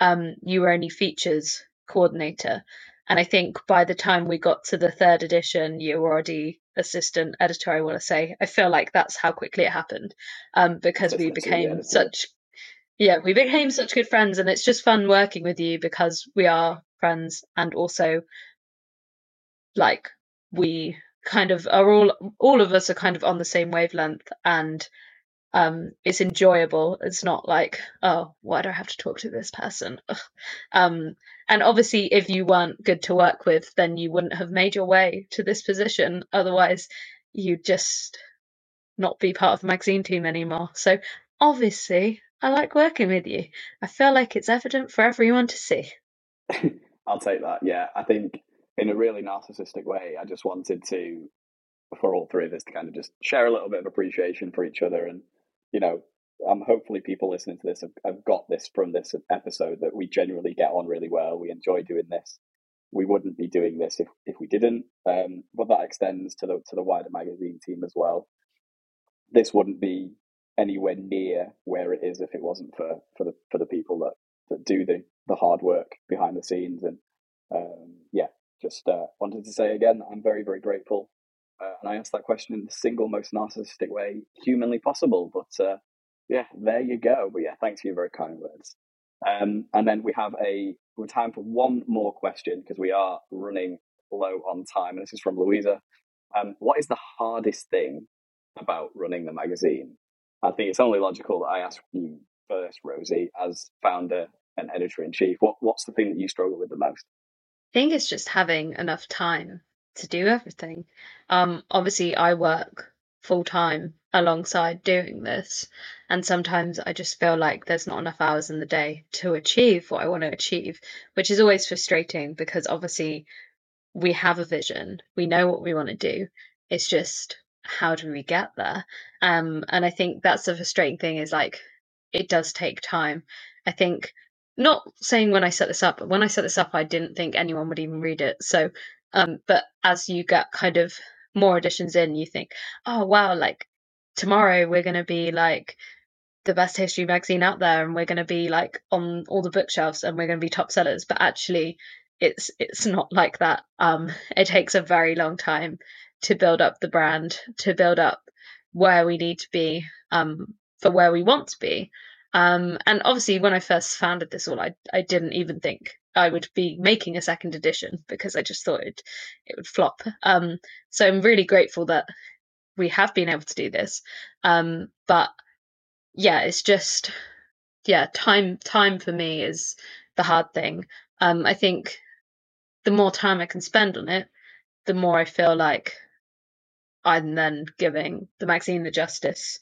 um, you were only features coordinator, and I think by the time we got to the third edition, you were already assistant editor, I want to say. I feel like that's how quickly it happened um, because we became such. Yeah, we became such good friends, and it's just fun working with you because we are friends, and also, like, we kind of are all all of us are kind of on the same wavelength, and um, it's enjoyable. It's not like, oh, why do I have to talk to this person? um, and obviously, if you weren't good to work with, then you wouldn't have made your way to this position. Otherwise, you'd just not be part of the magazine team anymore. So obviously, I like working with you. I feel like it's evident for everyone to see. I'll take that. Yeah, I think in a really narcissistic way, I just wanted to for all three of us to kind of just share a little bit of appreciation for each other. And, you know, um, hopefully people listening to this have, have got this from this episode that we genuinely get on really well. We enjoy doing this. We wouldn't be doing this if, if we didn't. Um, but that extends to the to the wider magazine team as well. This wouldn't be anywhere near where it is if it wasn't for, for the for the people that, that do the, the hard work behind the scenes. And um, just uh, wanted to say again, I'm very, very grateful. Uh, and I asked that question in the single most narcissistic way humanly possible. But uh, yeah, there you go. But yeah, thanks for your very kind words. Um, and then we have a we time for one more question because we are running low on time. And this is from Louisa. Um, what is the hardest thing about running the magazine? I think it's only logical that I ask you first, Rosie, as founder and editor in chief. What what's the thing that you struggle with the most? I think it's just having enough time to do everything. Um, obviously, I work full time alongside doing this, and sometimes I just feel like there's not enough hours in the day to achieve what I want to achieve, which is always frustrating because obviously we have a vision, we know what we want to do. It's just how do we get there? Um, and I think that's the frustrating thing is like it does take time. I think not saying when I set this up, but when I set this up, I didn't think anyone would even read it. So, um, but as you get kind of more editions in, you think, oh wow, like tomorrow we're to be like the best history magazine out there, and we're to be like on all the bookshelves, and we're to be top sellers. But actually, it's it's not like that. Um, it takes a very long time to build up the brand, to build up where we need to be um, for where we want to be. Um, and obviously, when I first founded this all, I, I didn't even think I would be making a second edition because I just thought it, it would flop. Um, so I'm really grateful that we have been able to do this. Um, but yeah, it's just yeah, time time for me is the hard thing. Um, I think the more time I can spend on it, the more I feel like I'm then giving the magazine the justice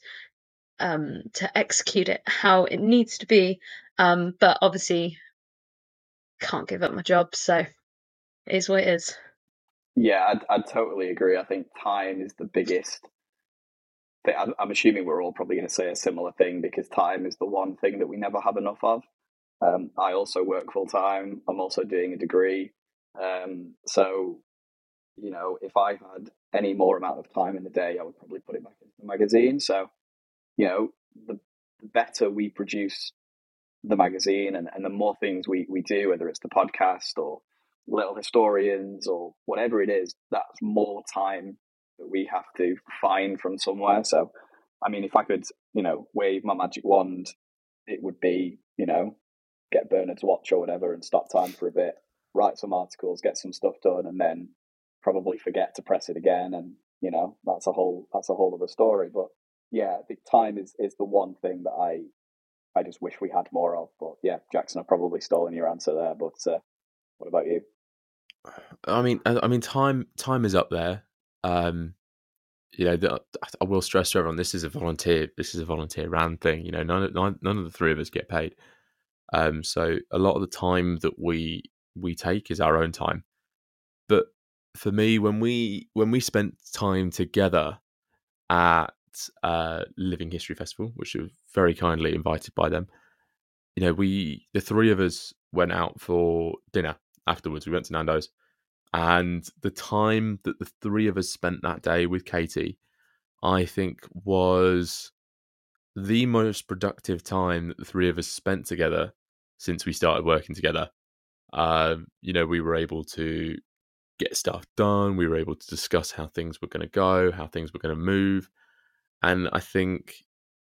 um, to execute it how it needs to be. Um, but obviously, can't give up my job, so it is what it is. Yeah, I'd, I'd totally agree. I think time is the biggest. Thing. I'm, I'm assuming we're all probably going to say a similar thing because time is the one thing that we never have enough of. Um, I also work full time. I'm also doing a degree. Um, so, you know, if I had any more amount of time in the day, I would probably put it back into the magazine. So, you know, the better we produce the magazine and, and the more things we, we do, whether it's the podcast or little historians or whatever it is, that's more time that we have to find from somewhere. So, I mean, if I could, you know, wave my magic wand, it would be, you know, get Bernard's watch or whatever and stop time for a bit, write some articles, get some stuff done, and then probably forget to press it again. And, you know, that's a whole, that's a whole other story. But yeah, the time is, is the one thing that I, I just wish we had more of. But yeah, Jackson, I've probably stolen your answer there. But uh, what about you? I mean, I mean, time time is up there. Um, you know, the, I will stress to everyone: this is a volunteer. This is a volunteer ran thing. You know, none of none, none of the three of us get paid. Um, so a lot of the time that we we take is our own time. But for me, when we when we spent time together at uh, Living History Festival, which was very kindly invited by them, you know, we the three of us went out for dinner afterwards. We went to Nando's, and the time that the three of us spent that day with Katie, I think was the most productive time that the three of us spent together since we started working together. Uh, you know, we were able to get stuff done. We were able to discuss how things were going to go, how things were going to move, and I think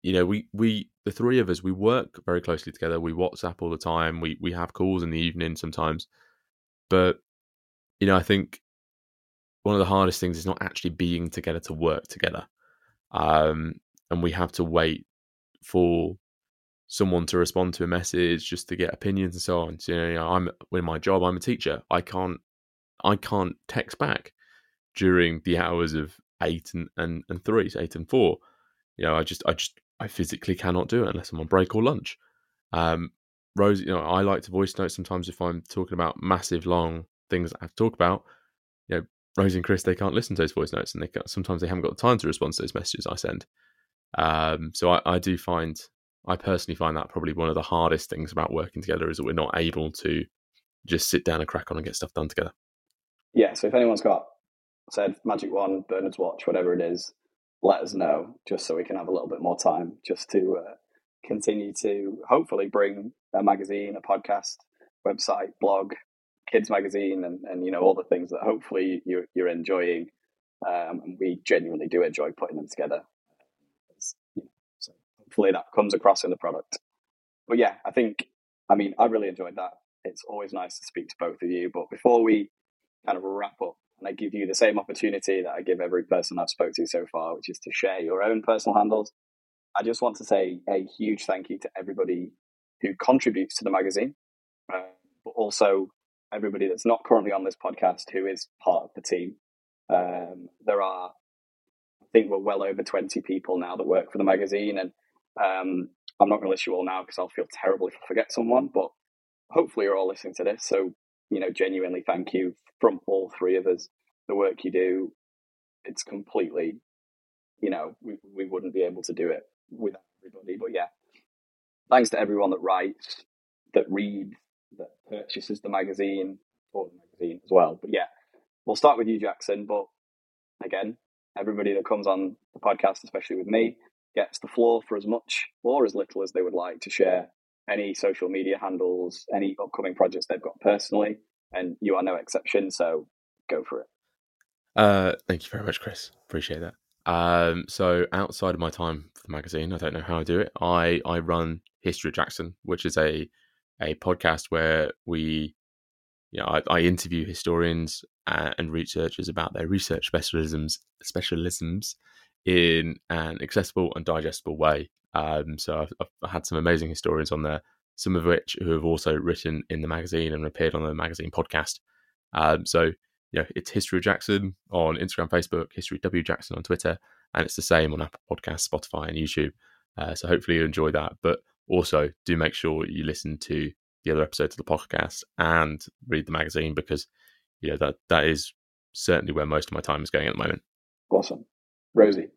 you know we we the three of us we work very closely together. We WhatsApp all the time. We we have calls in the evening sometimes, but you know I think one of the hardest things is not actually being together to work together, um, and we have to wait for someone to respond to a message just to get opinions and so on. So, you know, I'm in my job. I'm a teacher. I can't I can't text back during the hours of eight and, and, and three, eight and four. You know, I just I just I physically cannot do it unless I'm on break or lunch. Um, Rose, you know, I like to voice note sometimes if I'm talking about massive long things I have to talk about. You know, Rose and Chris they can't listen to those voice notes, and they sometimes they haven't got the time to respond to those messages I send. Um, so I, I do find I personally find that probably one of the hardest things about working together is that we're not able to just sit down and crack on and get stuff done together. Yeah. So if anyone's got said Magic Wand, Bernard's Watch, whatever it is, let us know just so we can have a little bit more time just to uh, continue to hopefully bring a magazine, a podcast, website, blog, kids magazine, and, and you know all the things that hopefully you're, you're enjoying. Um, and we genuinely do enjoy putting them together. So hopefully that comes across in the product. But yeah, I think I mean I really enjoyed that. It's always nice to speak to both of you. But before we kind of wrap up, and I give you the same opportunity that I give every person I've spoke to so far, which is to share your own personal handles. I just want to say a huge thank you to everybody who contributes to the magazine, uh, but also everybody that's not currently on this podcast who is part of the team. Um, there are, I think, we're well over twenty people now that work for the magazine, and um, I'm not going to list you all now because I'll feel terrible if I forget someone. But hopefully, you're all listening to this, so you know, genuinely thank you from all three of us. The work you do, it's completely, you know, we, we wouldn't be able to do it without everybody. But yeah, thanks to everyone that writes, that reads, that purchases the magazine or the magazine as well. But yeah, we'll start with you, Jackson. But again, everybody that comes on the podcast, especially with me, gets the floor for as much or as little as they would like to share any social media handles, any upcoming projects they've got personally, and you are no exception. So go for it. Uh, thank you very much, Chris. Appreciate that. Um, so outside of my time for the magazine, I don't know how I do it. I I run History of Jackson, which is a a podcast where we, you know, I, I interview historians and researchers about their research specialisms specialisms in an accessible and digestible way. Um, so I've, I've, had some amazing historians on there, some of which who have also written in the magazine and appeared on the magazine podcast. Um, so you know, it's History of Jackson on Instagram, Facebook, History W Jackson on Twitter, and it's the same on Apple Podcasts, Spotify, and YouTube. Uh, so hopefully you enjoy that. But also do make sure you listen to the other episodes of the podcast and read the magazine because you know that that is certainly where most of my time is going at the moment. Awesome, Rosie,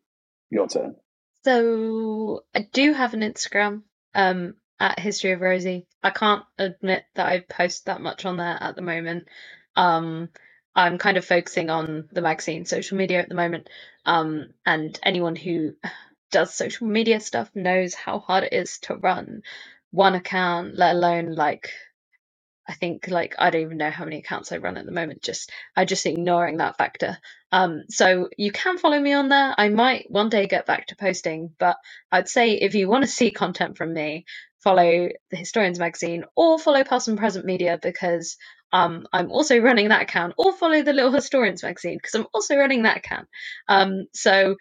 your turn. So I do have an Instagram um, at History of Rosie. I can't admit that I post that much on there at the moment. Um, I'm kind of focusing on the magazine social media at the moment. Um, and anyone who does social media stuff knows how hard it is to run one account, let alone like I think like I don't even know how many accounts I run at the moment. Just I just ignoring that factor. Um, so you can follow me on there. I might one day get back to posting, but I'd say if you want to see content from me, follow the Historians magazine or follow Past and Present Media because um, I'm also running that account, or follow the Little Historians magazine because I'm also running that account. Um, so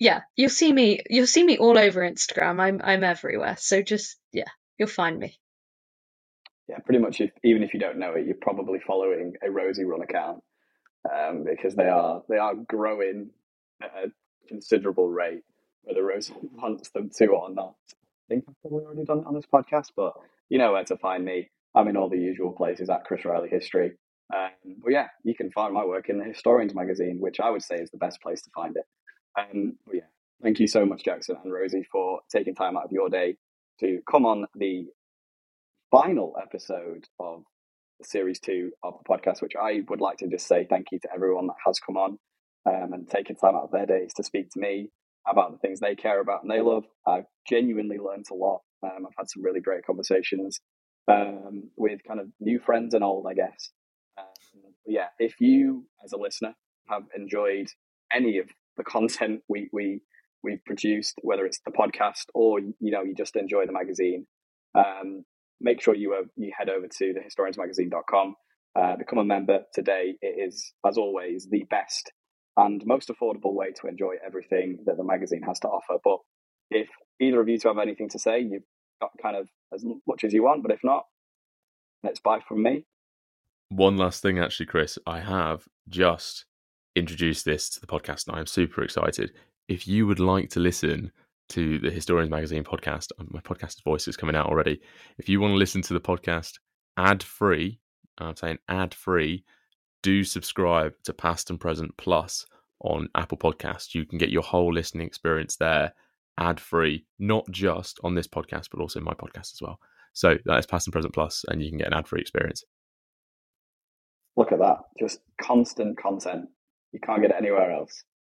yeah, you'll see me. You'll see me all over Instagram. I'm I'm everywhere. So just yeah, you'll find me. Yeah, pretty much. If, even if you don't know it, you're probably following a Rosie Run account um, because they are they are growing at a considerable rate, whether Rosie wants them to or not. I think I've probably already done it on this podcast, but you know where to find me. I'm in all the usual places at Chris Riley History. Um, but yeah, you can find my work in the Historians magazine, which I would say is the best place to find it. Um, yeah, thank you so much, Jackson and Rosie, for taking time out of your day to come on the final episode of series two of the podcast, which I would like to just say thank you to everyone that has come on um, and taken time out of their days to speak to me about the things they care about and they love. I've genuinely learned a lot. Um, I've had some really great conversations um, with kind of new friends and old, I guess. Um, yeah, if you, as a listener, have enjoyed any of the content we we we've produced, whether it's the podcast or you know you just enjoy the magazine, um, make sure you uh, you head over to thehistoriansmagazine.com, uh, become a member today. It is, as always, the best and most affordable way to enjoy everything that the magazine has to offer. But if either of you two have anything to say, you've got kind of as much as you want. But if not, let's buy from me. One last thing, actually, Chris, I have just introduced this to the podcast, and I'm super excited. If you would like to listen to the Historians Magazine podcast, um, my podcast voice is coming out already. If you want to listen to the podcast ad free, I'm saying ad free, do subscribe to Past and Present Plus on Apple Podcasts. You can get your whole listening experience there ad free, not just on this podcast, but also my podcast as well. So that is Past and Present Plus, and you can get an ad free experience. Look at that. Just constant content. You can't get it anywhere else.